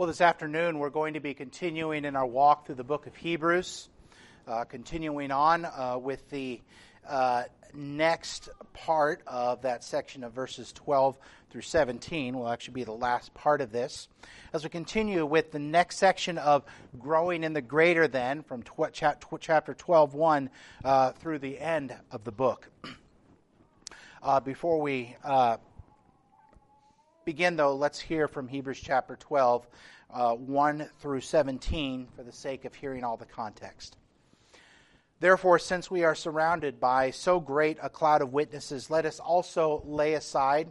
Well, this afternoon we're going to be continuing in our walk through the book of Hebrews, uh, continuing on uh, with the uh, next part of that section of verses 12 through 17 will actually be the last part of this. As we continue with the next section of growing in the greater than from tw- chapter 12 1 uh, through the end of the book. Uh, before we uh, begin, though, let's hear from Hebrews chapter 12, uh, 1 through 17, for the sake of hearing all the context. Therefore, since we are surrounded by so great a cloud of witnesses, let us also lay aside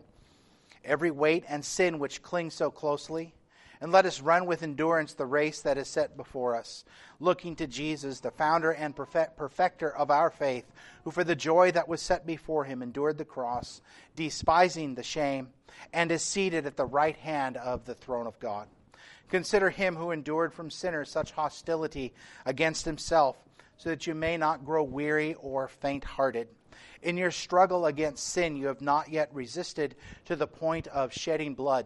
every weight and sin which clings so closely, and let us run with endurance the race that is set before us, looking to Jesus, the founder and perfecter of our faith, who for the joy that was set before him endured the cross, despising the shame and is seated at the right hand of the throne of God. Consider him who endured from sinners such hostility against himself, so that you may not grow weary or faint hearted. In your struggle against sin, you have not yet resisted to the point of shedding blood.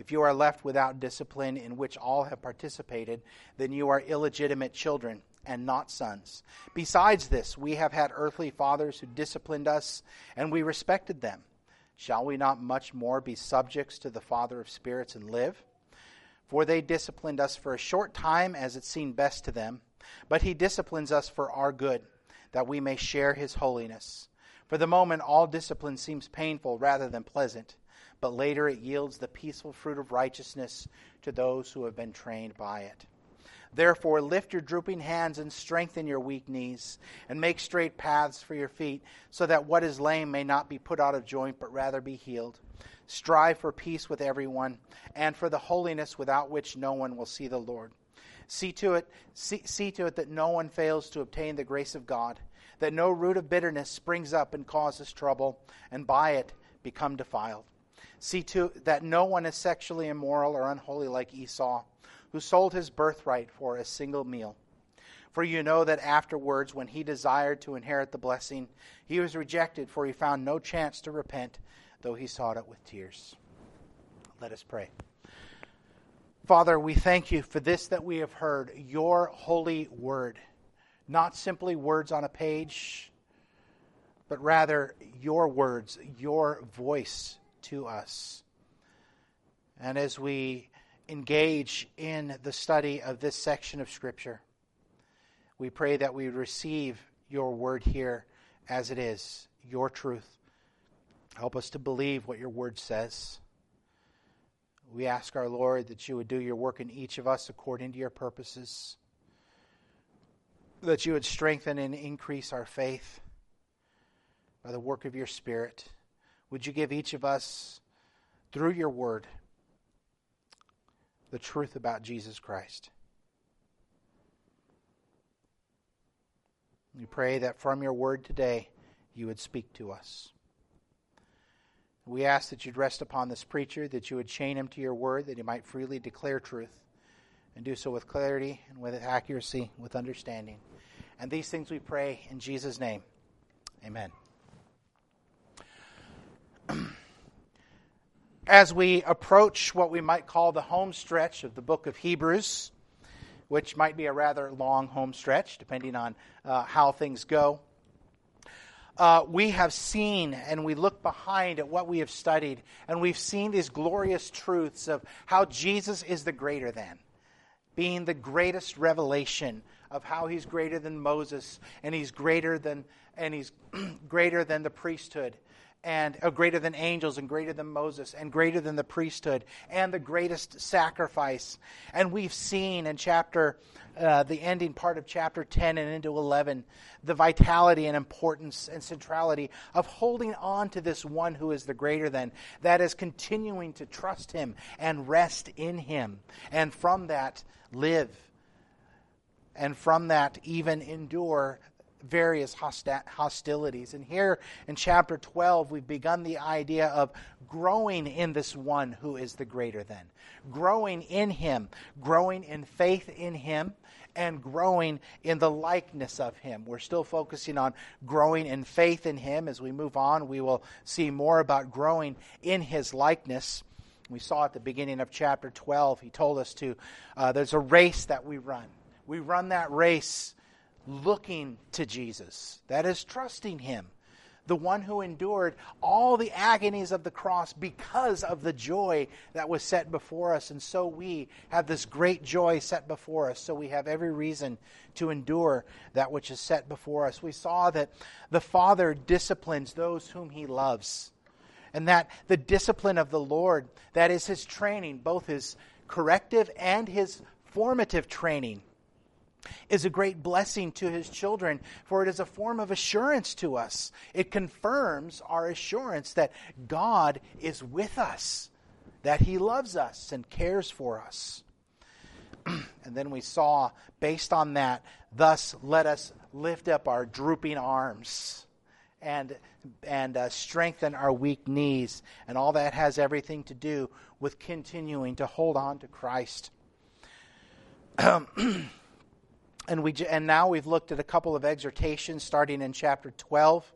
If you are left without discipline in which all have participated, then you are illegitimate children and not sons. Besides this, we have had earthly fathers who disciplined us, and we respected them. Shall we not much more be subjects to the Father of spirits and live? For they disciplined us for a short time as it seemed best to them, but he disciplines us for our good, that we may share his holiness. For the moment, all discipline seems painful rather than pleasant, but later it yields the peaceful fruit of righteousness to those who have been trained by it. Therefore, lift your drooping hands and strengthen your weak knees, and make straight paths for your feet, so that what is lame may not be put out of joint, but rather be healed. Strive for peace with everyone, and for the holiness without which no one will see the Lord. See to it, see, see to it that no one fails to obtain the grace of God, that no root of bitterness springs up and causes trouble, and by it become defiled. See to that no one is sexually immoral or unholy like Esau who sold his birthright for a single meal. For you know that afterwards, when he desired to inherit the blessing, he was rejected, for he found no chance to repent, though he sought it with tears. Let us pray. Father, we thank you for this that we have heard, your holy word. Not simply words on a page, but rather your words, your voice to us. And as we engage in the study of this section of Scripture. We pray that we receive your word here as it is, your truth. Help us to believe what your word says. We ask our Lord that you would do your work in each of us according to your purposes, that you would strengthen and increase our faith by the work of your Spirit. Would you give each of us, through your word, the truth about Jesus Christ. We pray that from your word today, you would speak to us. We ask that you'd rest upon this preacher, that you would chain him to your word, that he might freely declare truth, and do so with clarity and with accuracy, with understanding. And these things we pray in Jesus' name. Amen. As we approach what we might call the home stretch of the book of Hebrews, which might be a rather long home stretch, depending on uh, how things go. Uh, we have seen and we look behind at what we have studied, and we've seen these glorious truths of how Jesus is the greater than, being the greatest revelation of how he's greater than Moses, and he's greater than and he's greater than the priesthood, and uh, greater than angels and greater than Moses and greater than the priesthood and the greatest sacrifice. And we've seen in chapter uh, the ending part of chapter 10 and into 11 the vitality and importance and centrality of holding on to this one who is the greater than that is continuing to trust him and rest in him and from that live and from that even endure various hosti- hostilities. And here in chapter 12, we've begun the idea of growing in this one who is the greater than, growing in him, growing in faith in him, and growing in the likeness of him. We're still focusing on growing in faith in him. As we move on, we will see more about growing in his likeness. We saw at the beginning of chapter 12, he told us to, uh, there's a race that we run. We run that race looking to Jesus. That is trusting Him, the one who endured all the agonies of the cross because of the joy that was set before us. And so we have this great joy set before us. So we have every reason to endure that which is set before us. We saw that the Father disciplines those whom He loves. And that the discipline of the Lord, that is His training, both His corrective and His formative training is a great blessing to his children, for it is a form of assurance to us. It confirms our assurance that God is with us, that he loves us and cares for us. and then we saw, based on that, thus let us lift up our drooping arms and and uh, strengthen our weak knees and all that has everything to do with continuing to hold on to Christ and we and now we've looked at a couple of exhortations starting in chapter 12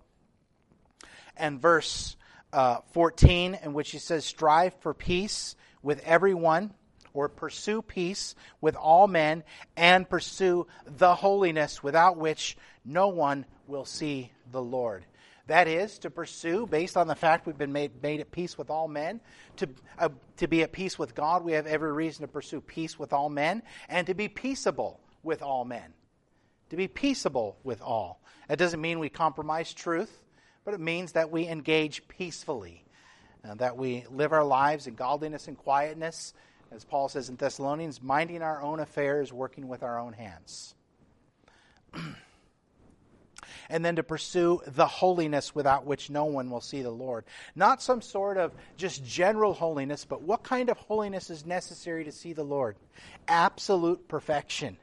and verse uh, 14 in which he says strive for peace with everyone or pursue peace with all men and pursue the holiness without which no one will see the lord. That is to pursue based on the fact we've been made, made at peace with all men to, uh, to be at peace with god we have every reason to pursue peace with all men and to be peaceable with all men, to be peaceable with all. That doesn't mean we compromise truth, but it means that we engage peacefully, uh, that we live our lives in godliness and quietness, as Paul says in Thessalonians, minding our own affairs, working with our own hands. and then to pursue the holiness without which no one will see the Lord. Not some sort of just general holiness, but what kind of holiness is necessary to see the Lord? Absolute perfection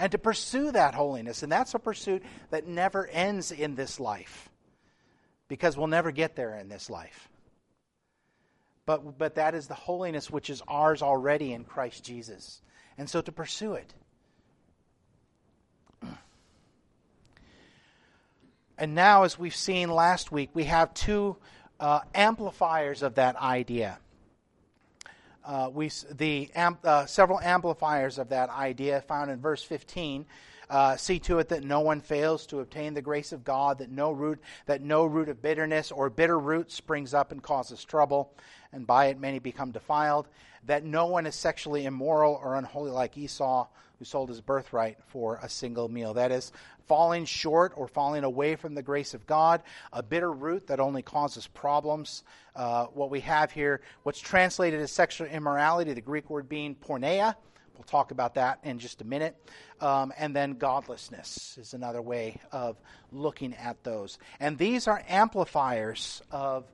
and to pursue that holiness. And that's a pursuit that never ends in this life because we'll never get there in this life. But, but that is the holiness which is ours already in Christ Jesus. And so to pursue it. And now, as we've seen last week, we have two uh, amplifiers of that idea uh, we the amp, uh, several amplifiers of that idea found in verse 15 uh, see to it that no one fails to obtain the grace of God, that no root that no root of bitterness or bitter root springs up and causes trouble, and by it many become defiled. That no one is sexually immoral or unholy like Esau, who sold his birthright for a single meal. That is, falling short or falling away from the grace of God, a bitter root that only causes problems. Uh, what we have here, what's translated as sexual immorality, the Greek word being porneia. We'll talk about that in just a minute. Um, and then godlessness is another way of looking at those. And these are amplifiers of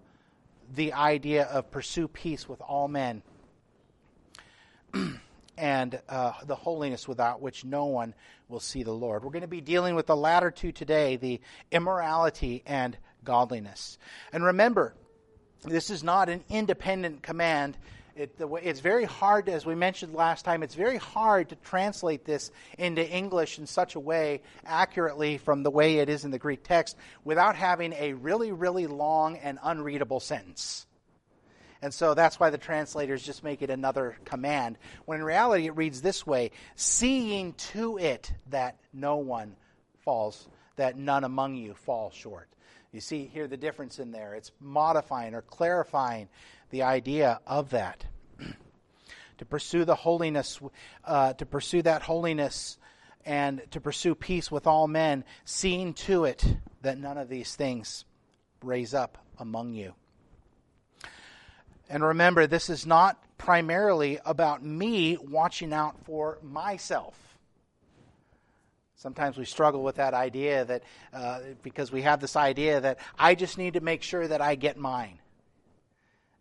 the idea of pursue peace with all men. and uh, the holiness without which no one will see the Lord. We're going to be dealing with the latter two today the immorality and godliness. And remember, this is not an independent command. It, way, it's very hard, as we mentioned last time, it's very hard to translate this into English in such a way accurately from the way it is in the Greek text without having a really, really long and unreadable sentence. And so that's why the translators just make it another command. When in reality, it reads this way Seeing to it that no one falls, that none among you fall short. You see here the difference in there. It's modifying or clarifying the idea of that. to pursue the holiness, uh, to pursue that holiness and to pursue peace with all men, seeing to it that none of these things raise up among you. And remember, this is not primarily about me watching out for myself. Sometimes we struggle with that idea that uh, because we have this idea that I just need to make sure that I get mine.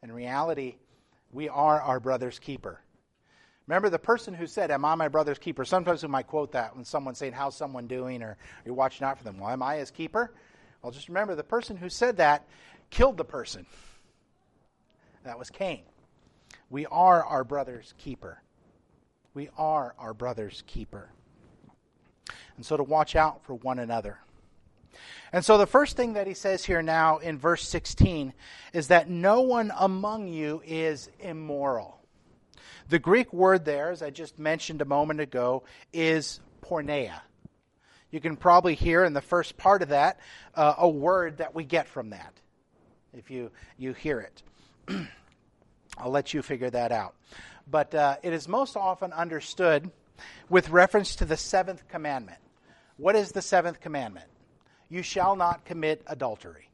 In reality, we are our brother's keeper. Remember the person who said, Am I my brother's keeper? Sometimes we might quote that when someone's saying, How's someone doing? or you're watching out for them. Well, am I his keeper? Well, just remember the person who said that killed the person. That was Cain. We are our brother's keeper. We are our brother's keeper. And so to watch out for one another. And so the first thing that he says here now in verse 16 is that no one among you is immoral. The Greek word there, as I just mentioned a moment ago, is porneia. You can probably hear in the first part of that uh, a word that we get from that, if you, you hear it. I'll let you figure that out. But uh, it is most often understood with reference to the seventh commandment. What is the seventh commandment? You shall not commit adultery.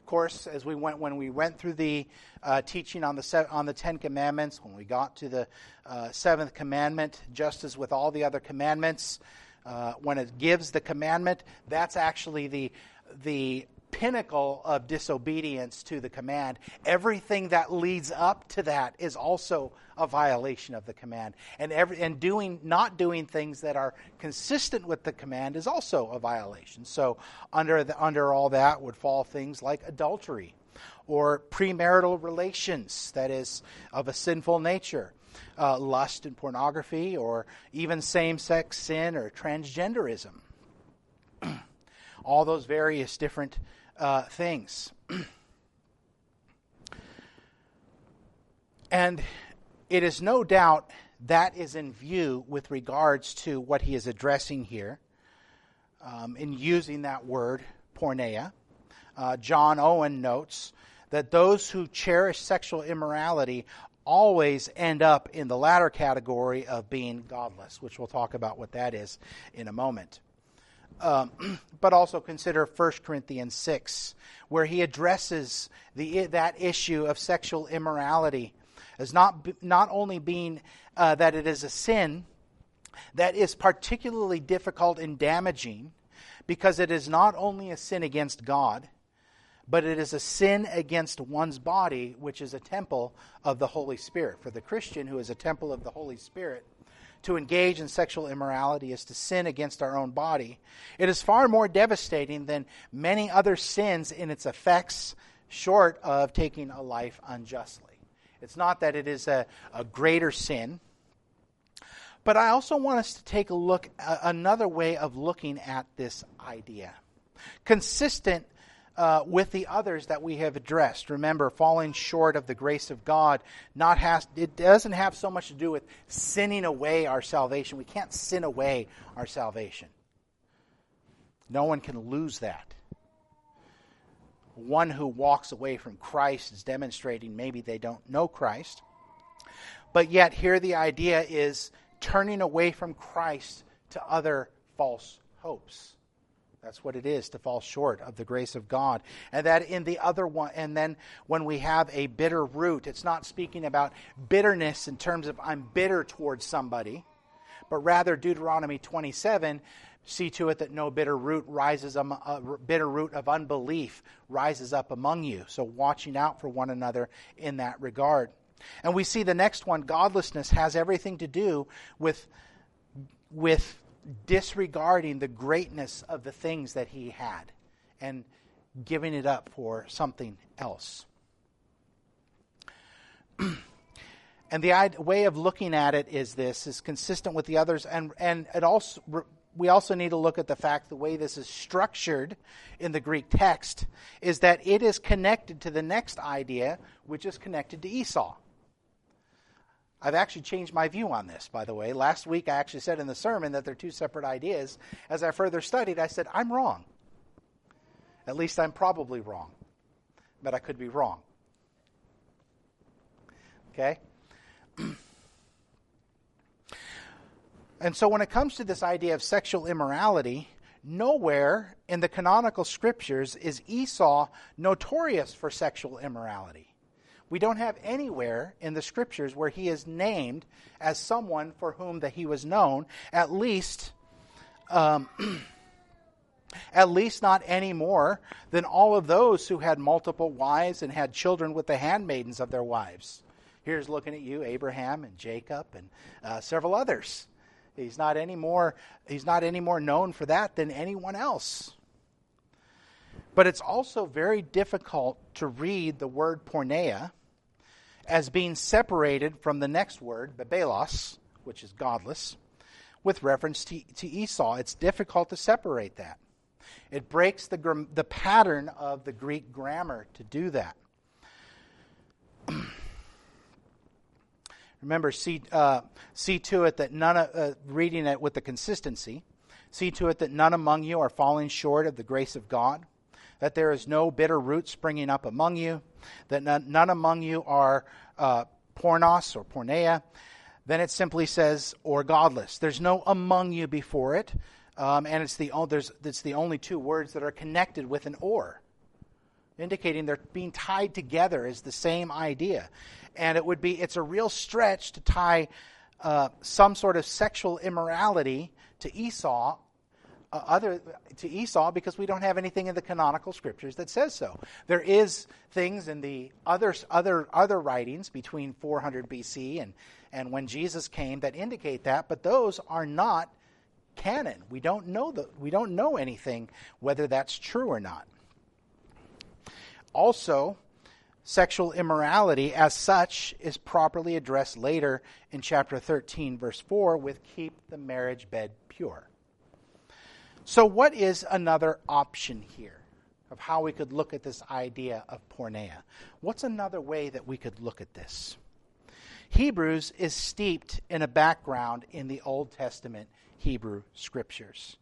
Of course, as we went when we went through the uh, teaching on the on the Ten Commandments, when we got to the uh, seventh commandment, just as with all the other commandments, uh, when it gives the commandment, that's actually the the pinnacle of disobedience to the command. Everything that leads up to that is also a violation of the command. And every and doing not doing things that are consistent with the command is also a violation. So under the, under all that would fall things like adultery or premarital relations that is of a sinful nature. Uh, lust and pornography, or even same sex sin or transgenderism. All those various different uh, things. and it is no doubt that is in view with regards to what he is addressing here um, in using that word, porneia. Uh, John Owen notes that those who cherish sexual immorality always end up in the latter category of being godless, which we'll talk about what that is in a moment. Um, but also consider 1 Corinthians 6, where he addresses the, that issue of sexual immorality as not, not only being uh, that it is a sin that is particularly difficult and damaging because it is not only a sin against God, but it is a sin against one's body, which is a temple of the Holy Spirit. For the Christian who is a temple of the Holy Spirit, to engage in sexual immorality is to sin against our own body. It is far more devastating than many other sins in its effects, short of taking a life unjustly. It's not that it is a, a greater sin, but I also want us to take a look, another way of looking at this idea. Consistent uh, with the others that we have addressed. Remember, falling short of the grace of God not has it doesn't have so much to do with sinning away our salvation. We can't sin away our salvation. No one can lose that. One who walks away from Christ is demonstrating maybe they don't know Christ. But yet, here the idea is turning away from Christ to other false hopes. That's what it is to fall short of the grace of God. And that in the other one, and then when we have a bitter root, it's not speaking about bitterness in terms of I'm bitter towards somebody, but rather Deuteronomy 27 see to it that no bitter root rises a uh, bitter root of unbelief rises up among you so watching out for one another in that regard and we see the next one godlessness has everything to do with with disregarding the greatness of the things that he had and giving it up for something else. and the way of looking at it is this is consistent with the others and and it also we also need to look at the fact the way this is structured in the Greek text is that it is connected to the next idea which is connected to Esau. I've actually changed my view on this, by the way. Last week I actually said in the sermon that they're two separate ideas. As I further studied, I said, I'm wrong. At least I'm probably wrong. But I could be wrong. Okay? and so when it comes to this idea of sexual immorality, Nowhere in the canonical scriptures is Esau notorious for sexual immorality. We don't have anywhere in the scriptures where he is named as someone for whom that he was known, at least um, at least not any more than all of those who had multiple wives and had children with the handmaidens of their wives. Here's looking at you, Abraham and Jacob and uh, several others. He's not any more he's not any more known for that than anyone else. But it's also very difficult to read the word porneia as being separated from the next word, bebelos, which is godless, with reference to, to Esau. It's difficult to separate that. It breaks the, the pattern of the Greek grammar to do that. Remember, see, uh, see to it that none, uh, reading it with the consistency, see to it that none among you are falling short of the grace of God, that there is no bitter root springing up among you, that none, none among you are uh, pornos or porneia. Then it simply says, or godless. There's no among you before it, um, and it's the, there's, it's the only two words that are connected with an or, indicating they're being tied together as the same idea. And it would be, it's a real stretch to tie uh, some sort of sexual immorality to Esau uh, other to Esau because we don't have anything in the canonical scriptures that says so. There is things in the other other other writings between 400 BC and and when Jesus came that indicate that, but those are not canon. We don't know the, we don't know anything whether that's true or not. Also, sexual immorality as such is properly addressed later in chapter 13 verse 4 with keep the marriage bed pure. So what is another option here of how we could look at this idea of porneia? What's another way that we could look at this? Hebrews is steeped in a background in the Old Testament Hebrew scriptures.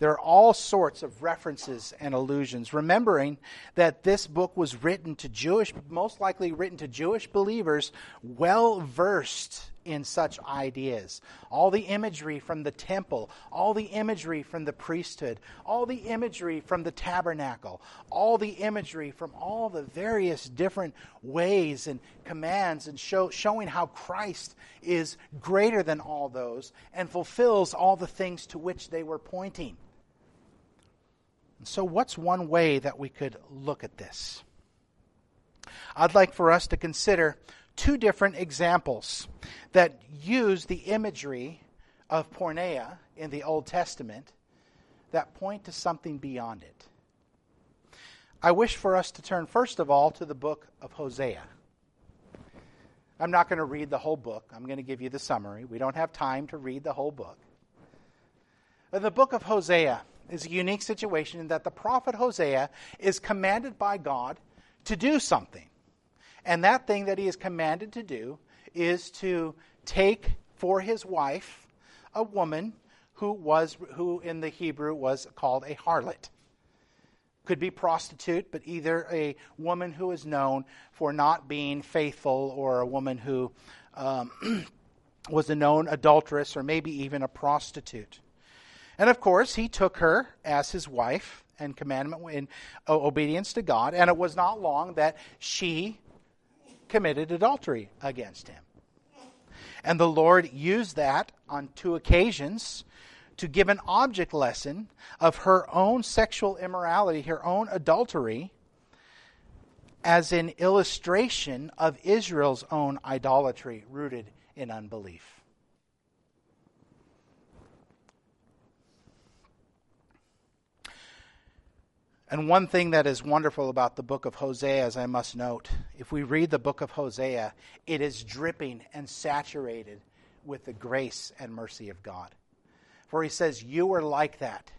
There are all sorts of references and allusions, remembering that this book was written to Jewish, most likely written to Jewish believers well versed in such ideas. All the imagery from the temple, all the imagery from the priesthood, all the imagery from the tabernacle, all the imagery from all the various different ways and commands, and show, showing how Christ is greater than all those and fulfills all the things to which they were pointing. So, what's one way that we could look at this? I'd like for us to consider two different examples that use the imagery of porneia in the Old Testament that point to something beyond it. I wish for us to turn first of all to the book of Hosea. I'm not going to read the whole book. I'm going to give you the summary. We don't have time to read the whole book. But the book of Hosea is a unique situation in that the prophet Hosea is commanded by God to do something. And that thing that he is commanded to do is to take for his wife a woman who was who in the Hebrew was called a harlot. Could be prostitute, but either a woman who is known for not being faithful or a woman who um, was a known adulteress or maybe even a prostitute. And of course, he took her as his wife and commandment in obedience to God. And it was not long that she committed adultery against him. And the Lord used that on two occasions to give an object lesson of her own sexual immorality, her own adultery, as an illustration of Israel's own idolatry rooted in unbelief. And one thing that is wonderful about the book of Hosea, as I must note, if we read the book of Hosea, it is dripping and saturated with the grace and mercy of God. For he says, You were like that.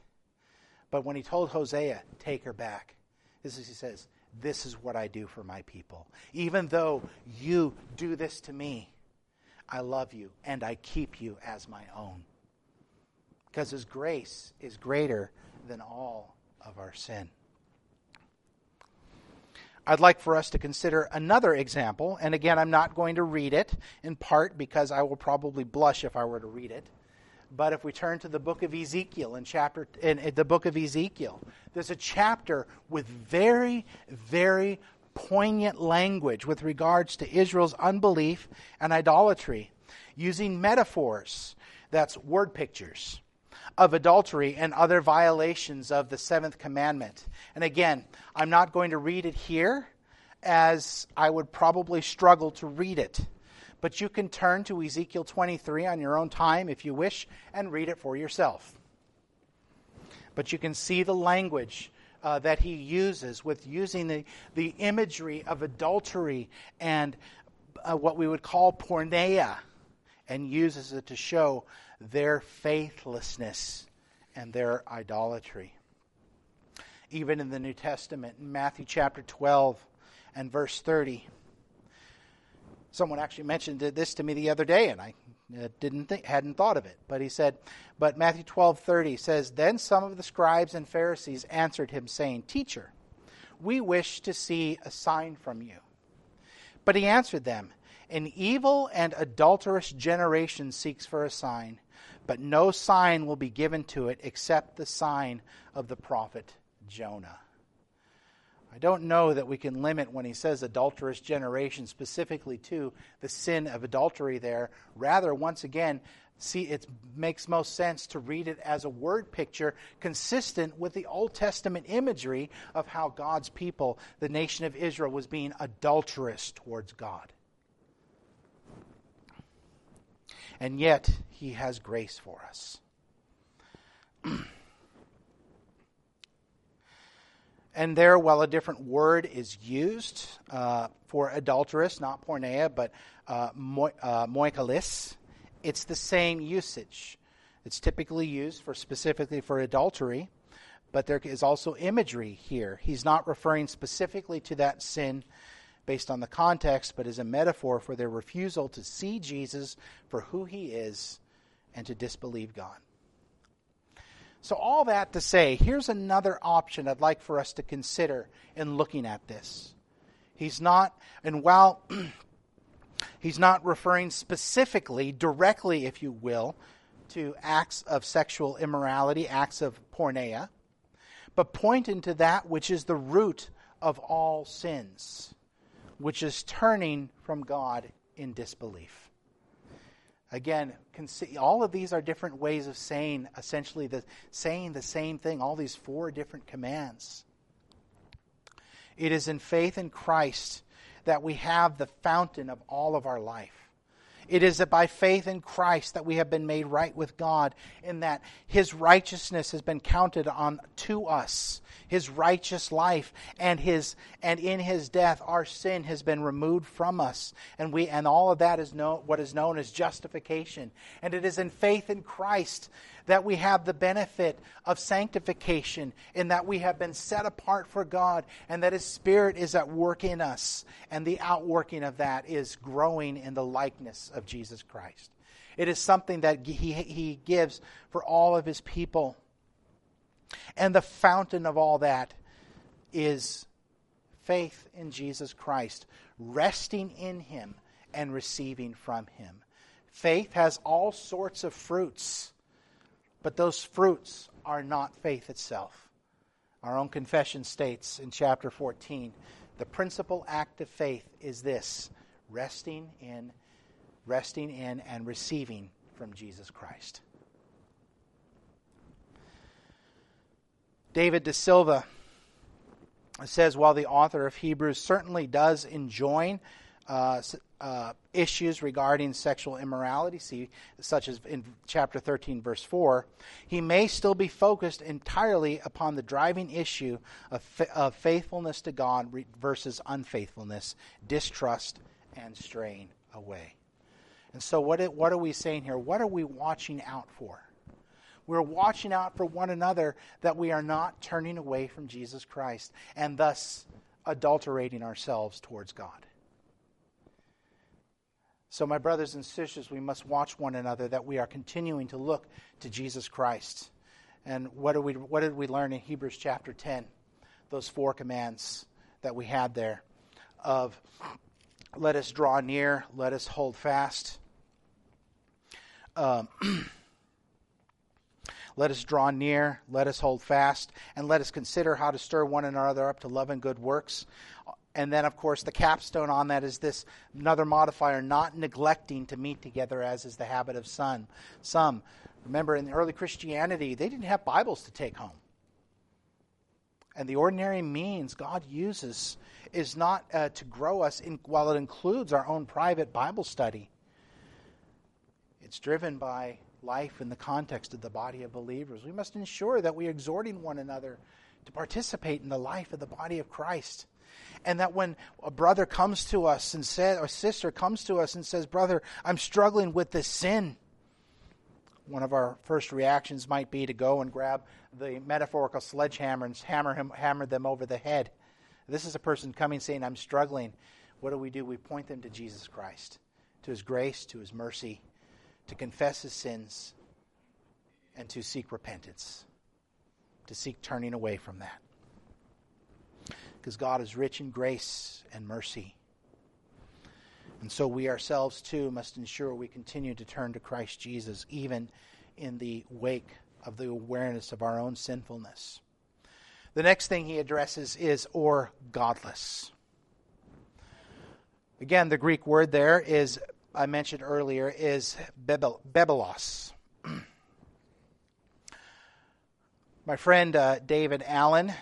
But when he told Hosea, Take her back, this is, he says, This is what I do for my people. Even though you do this to me, I love you and I keep you as my own. Because his grace is greater than all of our sin. I'd like for us to consider another example, and again, I'm not going to read it, in part because I will probably blush if I were to read it. But if we turn to the book of Ezekiel in chapter in, in the book of Ezekiel, there's a chapter with very, very poignant language with regards to Israel's unbelief and idolatry, using metaphors, that's word pictures, of adultery and other violations of the seventh commandment. And again, I'm not going to read it here, as I would probably struggle to read it. But you can turn to Ezekiel 23 on your own time if you wish and read it for yourself. But you can see the language uh, that he uses with using the, the imagery of adultery and uh, what we would call porneia and uses it to show their faithlessness and their idolatry. Even in the New Testament, in Matthew chapter 12 and verse 30, someone actually mentioned this to me the other day, and I uh, didn't think, hadn't thought of it. But he said, but Matthew 12:30 says, "Then some of the scribes and Pharisees answered him, saying, Teacher, we wish to see a sign from you." But he answered them, An evil and adulterous generation seeks for a sign, but no sign will be given to it except the sign of the prophet Jonah. I don't know that we can limit when he says adulterous generation specifically to the sin of adultery there. Rather, once again, see it makes most sense to read it as a word picture consistent with the Old Testament imagery of how God's people, the nation of Israel, was being adulterous towards God. And yet, he has grace for us. And there, while a different word is used uh, for adulteress, not porneia, but uh, mo- uh, moikalis, it's the same usage. It's typically used for specifically for adultery, but there is also imagery here. He's not referring specifically to that sin based on the context, but as a metaphor for their refusal to see Jesus for who he is and to disbelieve God. So, all that to say, here's another option I'd like for us to consider in looking at this. He's not, and while he's not referring specifically, directly, if you will, to acts of sexual immorality, acts of porneia, but pointing to that which is the root of all sins, which is turning from God in disbelief. Again, all of these are different ways of saying essentially the saying the same thing, all these four different commands. It is in faith in Christ that we have the fountain of all of our life. It is that by faith in Christ that we have been made right with God, in that His righteousness has been counted on to us, His righteous life, and His and in His death our sin has been removed from us, and we and all of that is known, what is known as justification. And it is in faith in Christ that we have the benefit of sanctification, in that we have been set apart for God, and that His Spirit is at work in us, and the outworking of that is growing in the likeness of Jesus Christ. It is something that He, he gives for all of His people. And the fountain of all that is faith in Jesus Christ, resting in Him and receiving from Him. Faith has all sorts of fruits. But those fruits are not faith itself. Our own confession states in chapter 14 the principal act of faith is this resting in, resting in, and receiving from Jesus Christ. David deSilva says while the author of Hebrews certainly does enjoin uh, uh, issues regarding sexual immorality, see, such as in chapter 13, verse 4, he may still be focused entirely upon the driving issue of, fa- of faithfulness to God versus unfaithfulness, distrust, and straying away. And so, what, it, what are we saying here? What are we watching out for? We're watching out for one another that we are not turning away from Jesus Christ and thus adulterating ourselves towards God. So, my brothers and sisters, we must watch one another that we are continuing to look to Jesus Christ. And what, we, what did we learn in Hebrews chapter 10? Those four commands that we had there of let us draw near, let us hold fast. Um, Let us draw near, let us hold fast, and let us consider how to stir one another up to love and good works. And then, of course, the capstone on that is this another modifier, not neglecting to meet together as is the habit of some. Some. Remember, in early Christianity, they didn't have Bibles to take home. And the ordinary means God uses is not uh, to grow us in, while it includes our own private Bible study. It's driven by life in the context of the body of believers. We must ensure that we are exhorting one another to participate in the life of the body of Christ. And that when a brother comes to us and says, or sister comes to us and says, Brother, I'm struggling with this sin, one of our first reactions might be to go and grab the metaphorical sledgehammer and hammer, him, hammer them over the head. This is a person coming saying, I'm struggling. What do we do? We point them to Jesus Christ, to his grace, to his mercy, to confess his sins, and to seek repentance, to seek turning away from that because God is rich in grace and mercy. And so we ourselves too must ensure we continue to turn to Christ Jesus, even in the wake of the awareness of our own sinfulness. The next thing he addresses is or godless. Again, the Greek word there is, I mentioned earlier, is bebelos. My friend uh, David Allen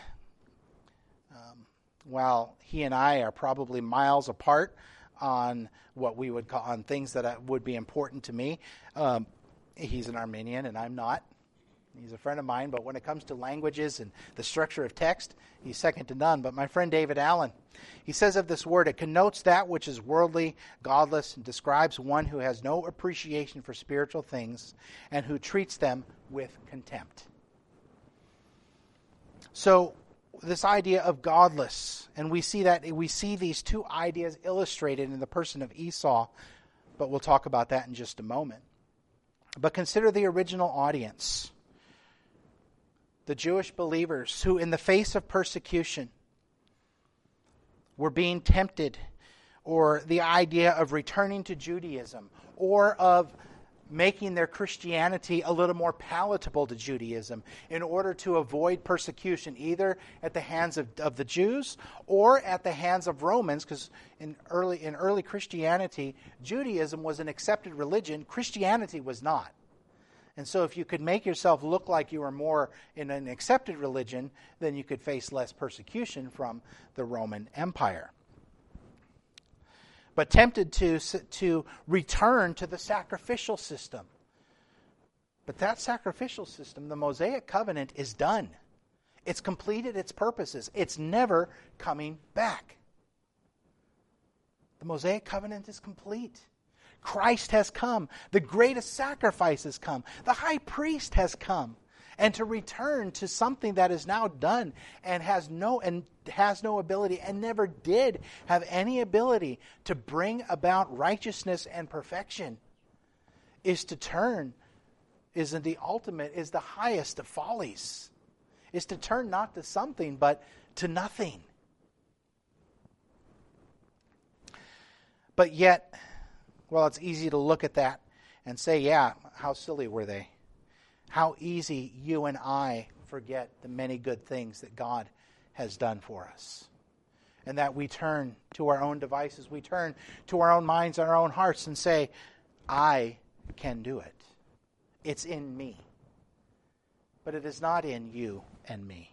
while he and I are probably miles apart on what we would call on things that would be important to me, um, he's an Arminian and I'm not. He's a friend of mine, but when it comes to languages and the structure of text, he's second to none. But my friend David Allen, he says of this word, it connotes that which is worldly, godless, and describes one who has no appreciation for spiritual things and who treats them with contempt. So, this idea of godless, and we see that we see these two ideas illustrated in the person of Esau, but we'll talk about that in just a moment. But consider the original audience. The Jewish believers who, in the face of persecution, were being tempted, or the idea of returning to Judaism, or of making their Christianity a little more palatable to Judaism in order to avoid persecution, either at the hands of, of the Jews or at the hands of Romans, because in early, in early Christianity, Judaism was an accepted religion, Christianity was not. And so, if you could make yourself look like you were more in an accepted religion, then you could face less persecution from the Roman Empire but tempted to, to return to the sacrificial system. But that sacrificial system, the Mosaic covenant, is done. It's completed its purposes. It's never coming back. The Mosaic covenant is complete. Christ has come. The greatest sacrifice has come. The high priest has come and to return to something that is now done and has no and has no ability and never did have any ability to bring about righteousness and perfection is to turn is the ultimate is the highest of follies. Is to turn not to something but to nothing. But yet well it's easy to look at that and say yeah how silly were they how easy you and I forget the many good things that God has done for us. And that we turn to our own devices, we turn to our own minds and our own hearts and say, I can do it. It's in me. But it is not in you and me.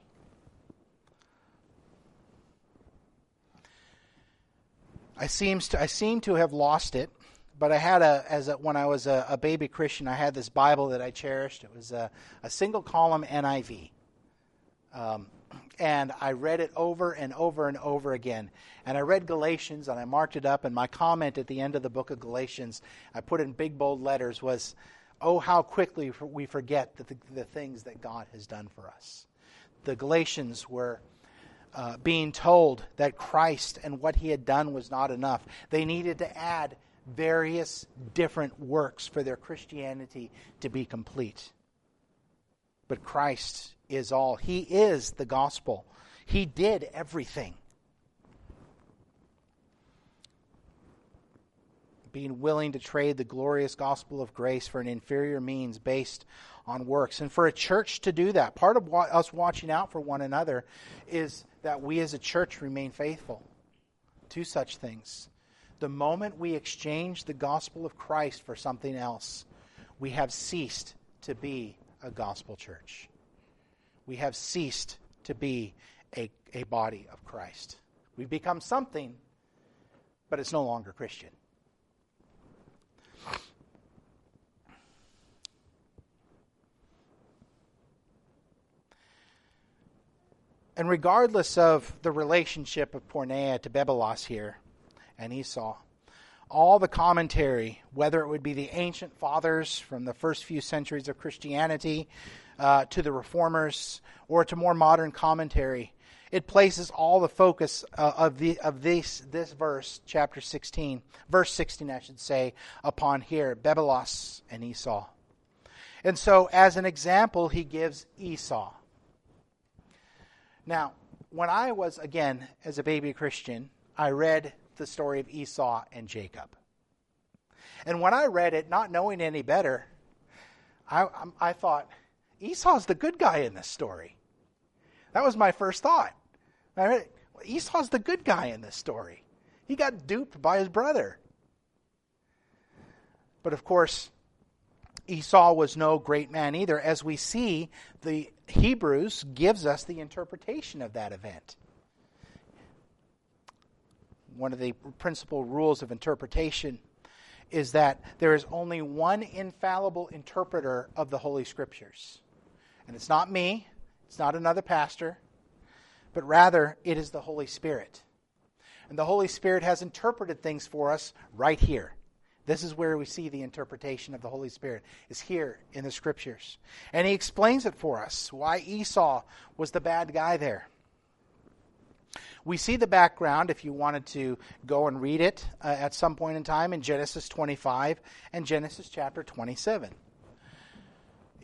I, seems to, I seem to have lost it but I had a as a, when I was a, a, baby Christian, I had this Bible that I cherished. It was a, a single column NIV, um, and I read it over and over and over again. And I read Galatians, and I marked it up. And my comment at the end of the book of Galatians, I put in big bold letters, was, "Oh, how quickly we forget the, the things that God has done for us." The Galatians were. Uh, being told that Christ and what he had done was not enough. They needed to add various different works for their Christianity to be complete. But Christ is all. He is the gospel. He did everything. being willing to trade the glorious gospel of grace for an inferior means based on works. And for a church to do that, part of us watching out for one another is that we as a church remain faithful to such things. The moment we exchange the gospel of Christ for something else, we have ceased to be a gospel church. We have ceased to be a, a body of Christ. We've become something, but it's no longer Christian. And regardless of the relationship of Porneia to Bebelos here and Esau, all the commentary, whether it would be the ancient fathers from the first few centuries of Christianity uh, to the reformers or to more modern commentary, it places all the focus uh, of the of this this verse, chapter 16, verse 16, I should say, upon here, Bebelos and Esau. And so, as an example, he gives Esau. Now, when I was, again, as a baby Christian, I read the story of Esau and Jacob. And when I read it, not knowing any better, I, I thought, Esau's the good guy in this story. That was my first thought. I read Esau's the good guy in this story. He got duped by his brother. But of course, Esau was no great man either, as we see the Hebrews gives us the interpretation of that event. One of the principal rules of interpretation is that there is only one infallible interpreter of the Holy Scriptures. And it's not me, it's not another pastor, but rather it is the Holy Spirit. And the Holy Spirit has interpreted things for us right here this is where we see the interpretation of the Holy Spirit, is here in the Scriptures. And he explains it for us why Esau was the bad guy there. We see the background, if you wanted to go and read it uh, at some point in time, in Genesis 25 and Genesis chapter 27.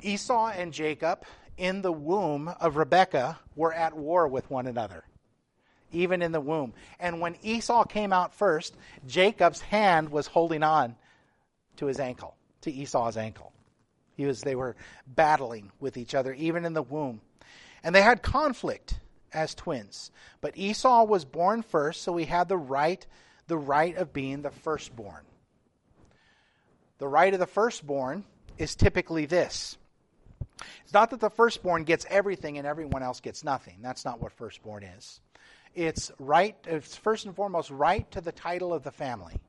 Esau and Jacob, in the womb of Rebekah, were at war with one another even in the womb. And when Esau came out first, Jacob's hand was holding on to his ankle, to Esau's ankle. He was, they were battling with each other, even in the womb. And they had conflict as twins. But Esau was born first, so he had the right, the right of being the firstborn. The right of the firstborn is typically this. It's not that the firstborn gets everything and everyone else gets nothing. That's not what firstborn is. It's right, it's first and foremost right to the title of the family,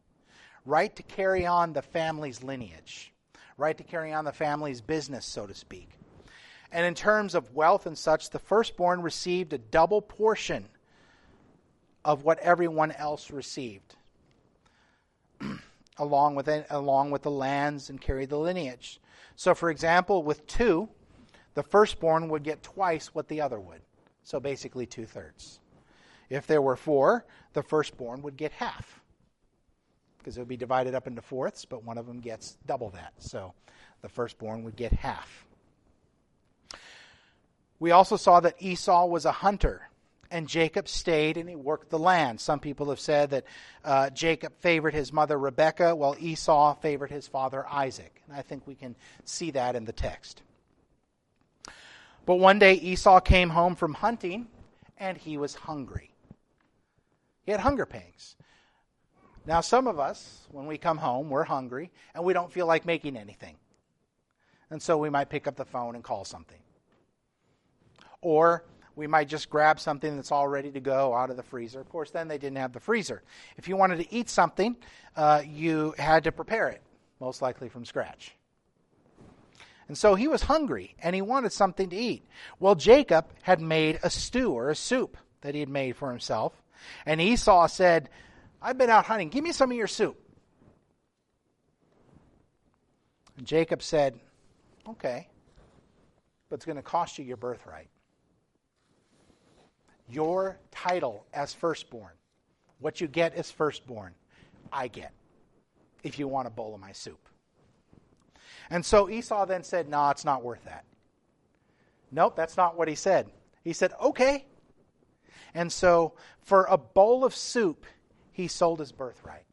right to carry on the family's lineage, right to carry on the family's business, so to speak. And in terms of wealth and such, the firstborn received a double portion of what everyone else received, along with it, along with the lands and carried the lineage. So, for example, with two, the firstborn would get twice what the other would. So basically, two thirds. If there were four, the firstborn would get half because it would be divided up into fourths, but one of them gets double that. So the firstborn would get half. We also saw that Esau was a hunter, and Jacob stayed and he worked the land. Some people have said that uh, Jacob favored his mother Rebekah, while Esau favored his father Isaac. And I think we can see that in the text. But one day Esau came home from hunting, and he was hungry. He had hunger pangs. Now, some of us, when we come home, we're hungry and we don't feel like making anything. And so we might pick up the phone and call something. Or we might just grab something that's all ready to go out of the freezer. Of course, then they didn't have the freezer. If you wanted to eat something, uh, you had to prepare it, most likely from scratch. And so he was hungry and he wanted something to eat. Well, Jacob had made a stew or a soup that he had made for himself. And Esau said, I've been out hunting. Give me some of your soup. And Jacob said, Okay, but it's going to cost you your birthright. Your title as firstborn, what you get as firstborn, I get if you want a bowl of my soup. And so Esau then said, No, it's not worth that. Nope, that's not what he said. He said, Okay, and so, for a bowl of soup, he sold his birthright.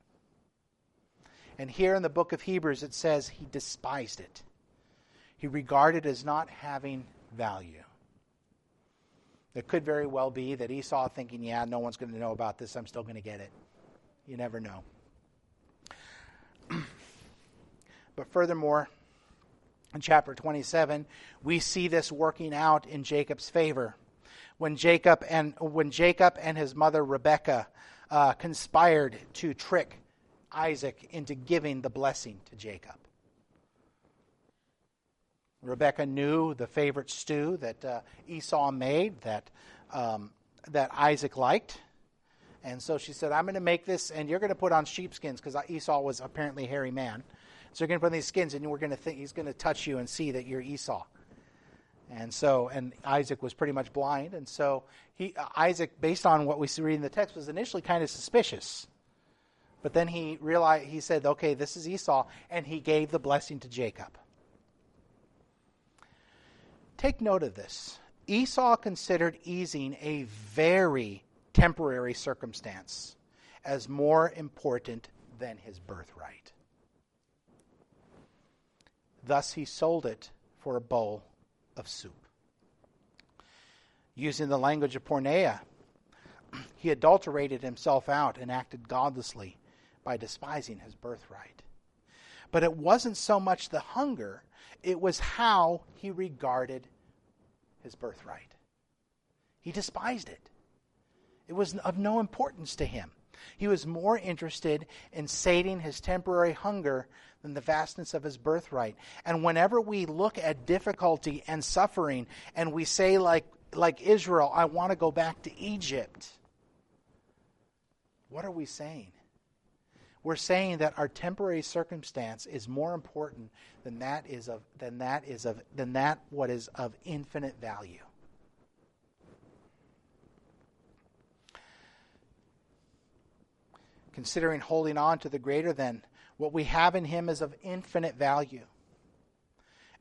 And here in the book of Hebrews, it says he despised it. He regarded it as not having value. It could very well be that Esau thinking, yeah, no one's going to know about this. I'm still going to get it. You never know. but furthermore, in chapter 27, we see this working out in Jacob's favor. When Jacob and when Jacob and his mother Rebekah uh, conspired to trick Isaac into giving the blessing to Jacob. Rebekah knew the favorite stew that uh, Esau made that um, that Isaac liked, and so she said, "I'm going to make this, and you're going to put on sheepskins because Esau was apparently a hairy man. So you're going to put on these skins, and we're going to think he's going to touch you and see that you're Esau." And so, and Isaac was pretty much blind, and so he Isaac, based on what we see in the text, was initially kind of suspicious. But then he realized he said, "Okay, this is Esau," and he gave the blessing to Jacob. Take note of this. Esau considered easing a very temporary circumstance as more important than his birthright. Thus, he sold it for a bowl of soup. Using the language of porneia, he adulterated himself out and acted godlessly by despising his birthright. But it wasn't so much the hunger, it was how he regarded his birthright. He despised it. It was of no importance to him. He was more interested in sating his temporary hunger than the vastness of his birthright. And whenever we look at difficulty and suffering and we say, like, like Israel, I want to go back to Egypt, what are we saying? We're saying that our temporary circumstance is more important than that is of than that is of than that what is of infinite value. Considering holding on to the greater than, what we have in him is of infinite value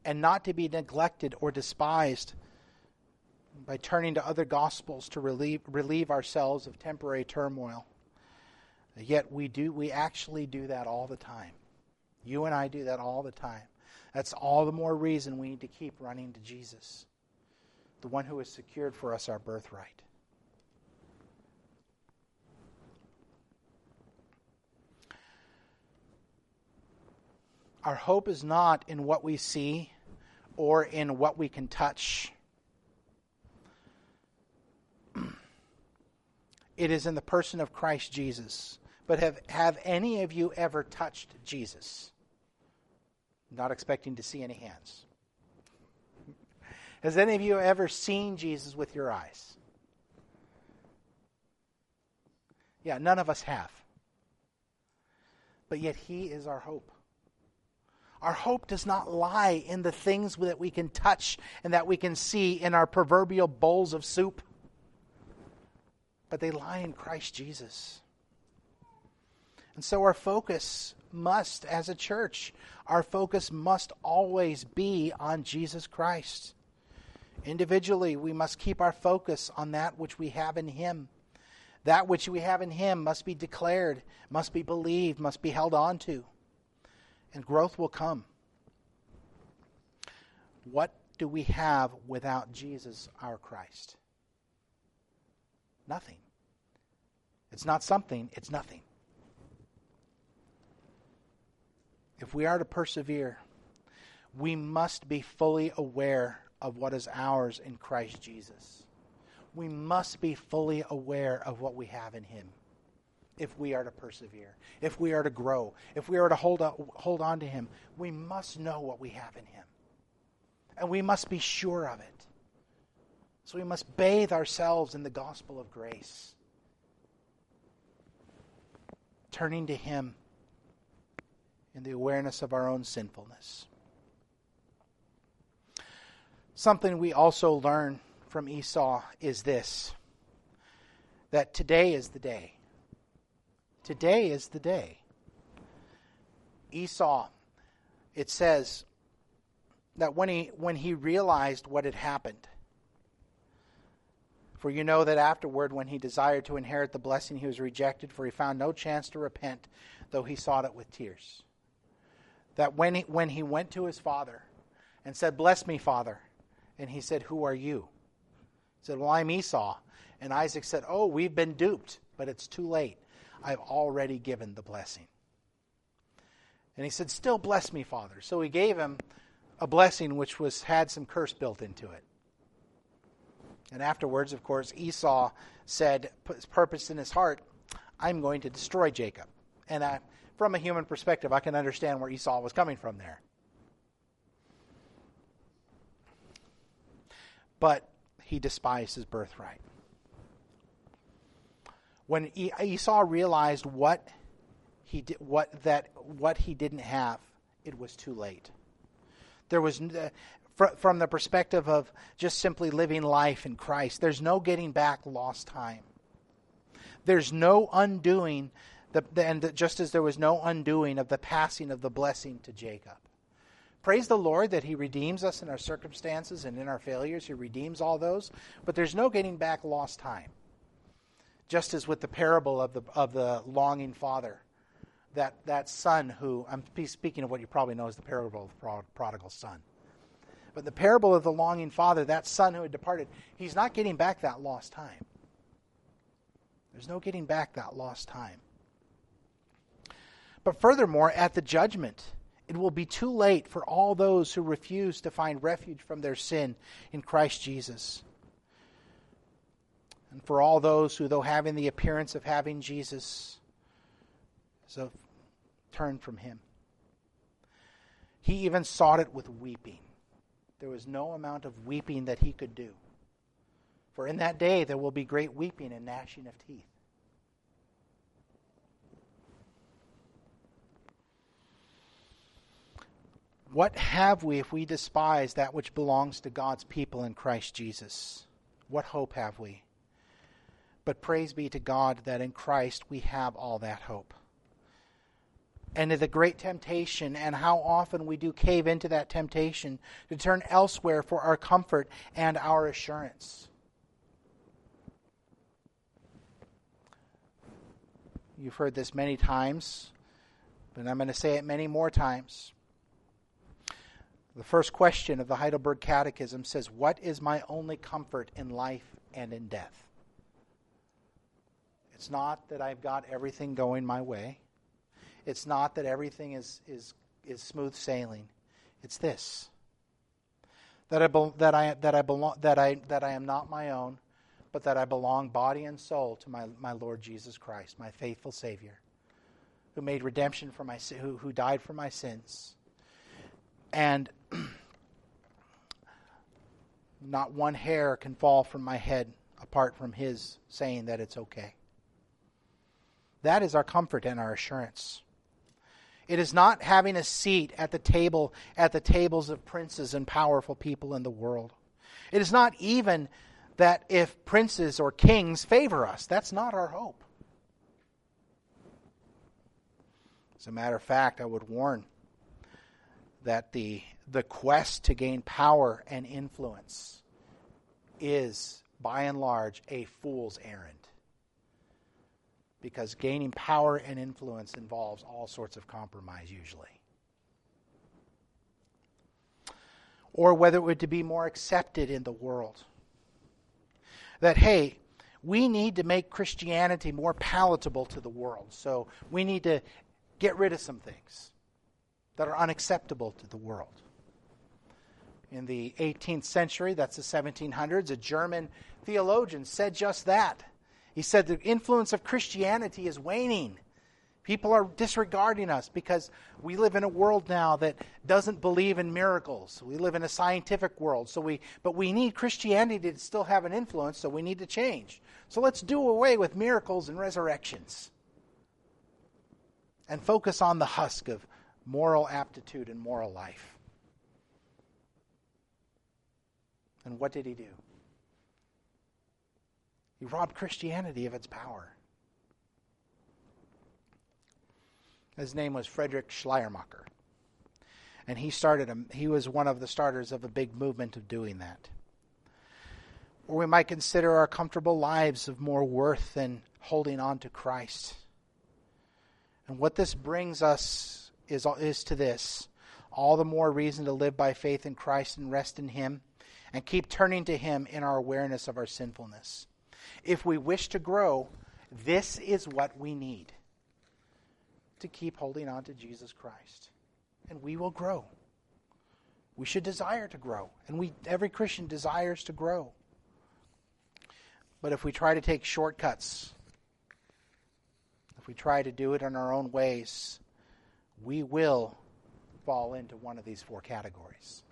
and not to be neglected or despised by turning to other gospels to relieve, relieve ourselves of temporary turmoil. Yet we do we actually do that all the time. You and I do that all the time. That's all the more reason we need to keep running to Jesus, the one who has secured for us our birthright. Our hope is not in what we see or in what we can touch. It is in the person of Christ Jesus but have, have any of you ever touched Jesus? Not expecting to see any hands. Has any of you ever seen Jesus with your eyes? Yeah, none of us have. But yet, He is our hope. Our hope does not lie in the things that we can touch and that we can see in our proverbial bowls of soup, but they lie in Christ Jesus. And so our focus must, as a church, our focus must always be on Jesus Christ. Individually, we must keep our focus on that which we have in Him. That which we have in Him must be declared, must be believed, must be held on to. And growth will come. What do we have without Jesus, our Christ? Nothing. It's not something, it's nothing. If we are to persevere, we must be fully aware of what is ours in Christ Jesus. We must be fully aware of what we have in Him if we are to persevere, if we are to grow, if we are to hold, up, hold on to Him. We must know what we have in Him. And we must be sure of it. So we must bathe ourselves in the gospel of grace, turning to Him in the awareness of our own sinfulness. Something we also learn from Esau is this that today is the day. Today is the day. Esau, it says that when he, when he realized what had happened, For you know that afterward, when he desired to inherit the blessing, he was rejected, for he found no chance to repent, though he sought it with tears. That when he, when he went to his father and said, Bless me, father, and he said, Who are you? He said, Well, I'm Esau. And Isaac said, Oh, we've been duped, but it's too late. I've already given the blessing. And he said, Still bless me, father. So he gave him a blessing which was had some curse built into it. And afterwards, of course, Esau said, put his purpose in his heart, I'm going to destroy Jacob. And I, from a human perspective, I can understand where Esau was coming from there. But he despised his birthright. When Esau realized what he did, what that what he didn't have, it was too late. There was uh, from the perspective of just simply living life in Christ. There's no getting back lost time. There's no undoing, the, and just as there was no undoing of the passing of the blessing to Jacob. Praise the Lord that He redeems us in our circumstances and in our failures. He redeems all those, but there's no getting back lost time. Just as with the parable of the, of the longing father, that, that son who, I'm speaking of what you probably know as the parable of the prodigal son but the parable of the longing father, that son who had departed, he's not getting back that lost time. There's no getting back that lost time. But furthermore, at the judgment, it will be too late for all those who refuse to find refuge from their sin in Christ Jesus. And for all those who, though having the appearance of having Jesus, so turn from him. He even sought it with weeping there was no amount of weeping that he could do. For in that day there will be great weeping and gnashing of teeth. What have we if we despise that which belongs to God's people in Christ Jesus? What hope have we? But praise be to God that in Christ we have all that hope and the great temptation, and how often we do cave into that temptation to turn elsewhere for our comfort and our assurance. You've heard this many times, but I'm going to say it many more times. The first question of the Heidelberg Catechism says, What is my only comfort in life and in death? It's not that I've got everything going my way. It's not that everything is, is, is smooth sailing. It's this that I, be, that, I, that, I belong, that, I, that I am not my own, but that I belong body and soul to my, my Lord Jesus Christ, my faithful Savior, who made redemption for my who, who died for my sins. And not one hair can fall from my head apart from his saying that it's okay. That is our comfort and our assurance. It is not having a seat at the table at the tables of princes and powerful people in the world. It is not even that if princes or kings favor us. That's not our hope. As a matter of fact, I would warn that the the quest to gain power and influence is by and large a fool's errand because gaining power and influence involves all sorts of compromise usually. Or whether it would to be more accepted in the world. That, hey, we need to make Christianity more palatable to the world. So we need to get rid of some things that are unacceptable to the world. In the 18th century, that's the 1700s, a German theologian said just that. He said the influence of Christianity is waning. People are disregarding us because we live in a world now that doesn't believe in miracles. We live in a scientific world. So we but we need Christianity to still have an influence, so we need to change. So let's do away with miracles and resurrections. And focus on the husk of moral aptitude and moral life. And what did he do? He robbed Christianity of its power. His name was Friedrich Schleiermacher. And he started a, he was one of the starters of a big movement of doing that. Or we might consider our comfortable lives of more worth than holding on to Christ. And what this brings us is, is to this all the more reason to live by faith in Christ and rest in Him and keep turning to Him in our awareness of our sinfulness. If we wish to grow, this is what we need to keep holding on to Jesus Christ. And we will grow. We should desire to grow. And we every Christian desires to grow. But if we try to take shortcuts, if we try to do it in our own ways, we will fall into one of these four categories.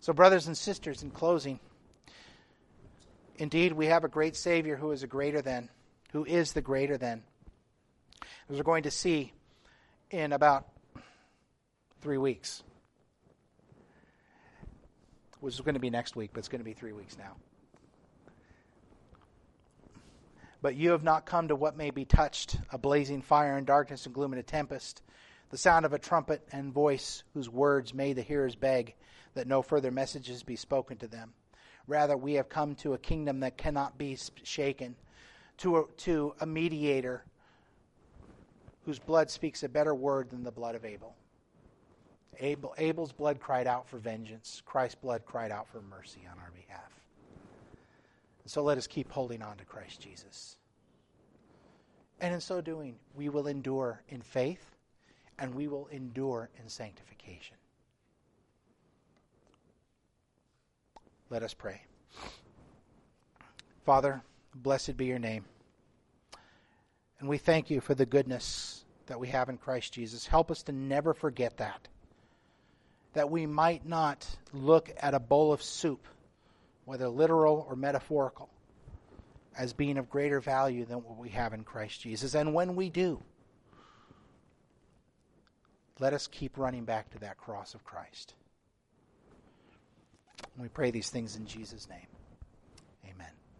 So, brothers and sisters, in closing, indeed, we have a great Savior who is a greater than, who is the greater than. As we're going to see in about three weeks, which is going to be next week, but it's going to be three weeks now. But you have not come to what may be touched a blazing fire and darkness and gloom and a tempest, the sound of a trumpet and voice whose words made the hearers beg that no further messages be spoken to them. Rather, we have come to a kingdom that cannot be shaken, to a, to a mediator whose blood speaks a better word than the blood of Abel. Abel. Abel's blood cried out for vengeance, Christ's blood cried out for mercy on our behalf. So let us keep holding on to Christ Jesus. And in so doing, we will endure in faith and we will endure in sanctification. Let us pray. Father, blessed be your name. And we thank you for the goodness that we have in Christ Jesus. Help us to never forget that. That we might not look at a bowl of soup whether literal or metaphorical, as being of greater value than what we have in Christ Jesus. And when we do, let us keep running back to that cross of Christ. And we pray these things in Jesus' name.